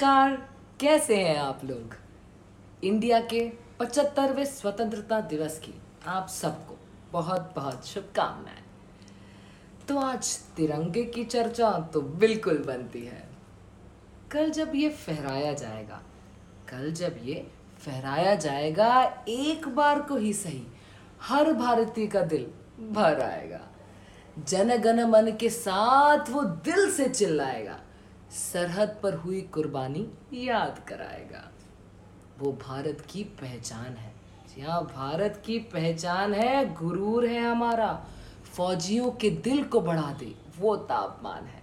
नमस्कार, कैसे हैं आप लोग? इंडिया के पचहत्तरवें स्वतंत्रता दिवस की आप सबको बहुत बहुत शुभकामनाएँ। तो आज तिरंगे की चर्चा तो बिल्कुल बनती है। कल जब ये फहराया जाएगा, कल जब ये फहराया जाएगा, एक बार को ही सही, हर भारतीय का दिल भर आएगा। जन गण मन के साथ वो दिल से चिल्लाएगा। सरहद पर हुई कुर्बानी याद कराएगा। वो भारत की पहचान है। जी हाँ भारत की पहचान है, गुरूर है हमारा। फौजियों के दिल को बढ़ा दे, वो तापमान है।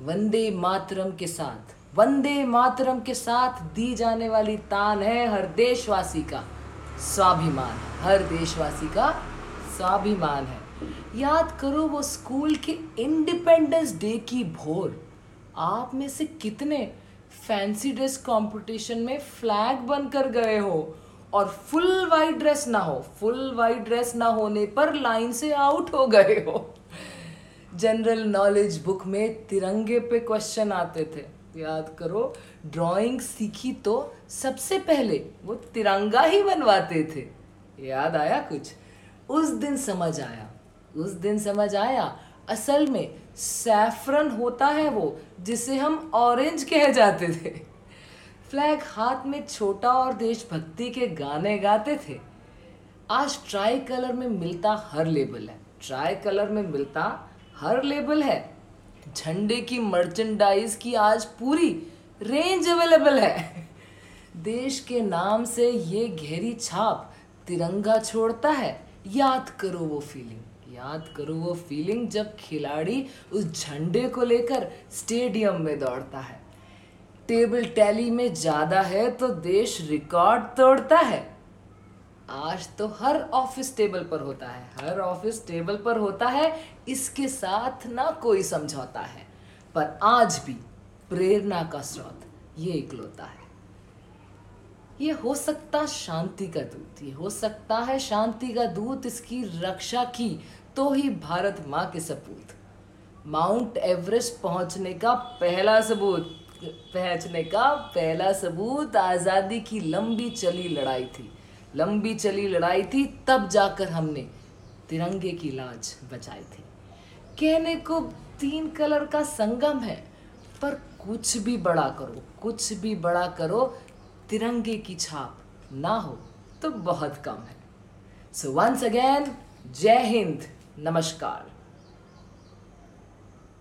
वंदे मातरम के साथ, वंदे मातरम के साथ दी जाने वाली तान है हर देशवासी का स्वाभिमान। हर देशवासी का स्वाभिमान है। याद करो वो स्कूल के इंडिपेंडेंस डे की भोर आप में से कितने फैंसी ड्रेस कंपटीशन में फ्लैग बनकर गए हो? और फुल वाइट ड्रेस ना हो फुल वाइट ड्रेस ना होने पर लाइन से आउट हो गए हो? जनरल नॉलेज बुक में तिरंगे पे क्वेश्चन आते थे। याद करो ड्राइंग सीखी तो सबसे पहले वो तिरंगा ही बनवाते थे। याद आया कुछ? उस दिन समझ आया, उस दिन समझ आया, असल में सैफरन होता है वो, जिसे हम ऑरेंज कह जाते थे। फ्लैग हाथ में छोटा और देशभक्ति के गाने गाते थे। आज ट्राई कलर में मिलता हर लेबल है। ट्राई कलर में मिलता हर लेबल है। झंडे की मर्चेंडाइज की आज पूरी रेंज अवेलेबल है। देश के नाम से ये गहरी छाप तिरंगा छोड़ता है। याद करो वो फीलिंग याद करो वो फीलिंग जब खिलाड़ी उस झंडे को लेकर स्टेडियम में दौड़ता है। टेबल टैली में ज़्यादा है तो देश रिकॉर्ड तोड़ता है। आज तो हर ऑफ़िस टेबल पर होता है। हर ऑफ़िस टेबल पर होता है, इसके साथ ना कोई समझौता है। पर आज भी प्रेरणा का स्रोत ये इकलौता है। ये हो सकता शांति का दूत, ये हो सकता है शांति का दूत इसकी रक्षा की तो ही भारत माँ के सपूत। माउंट एवरेस्ट पहुँचने का पहला सबूत, पहुँचने का पहला सबूत आज़ादी की लंबी चली लड़ाई थी। लंबी चली लड़ाई थी, तब जाकर हमने तिरंगे की लाज बचाई थी। कहने को तीन कलर का संगम है, पर कुछ भी बड़ा करो, कुछ भी बड़ा करो तिरंगे की छाप ना हो तो बहुत कम है। सो वंस अगेन जय हिंद, नमस्कार।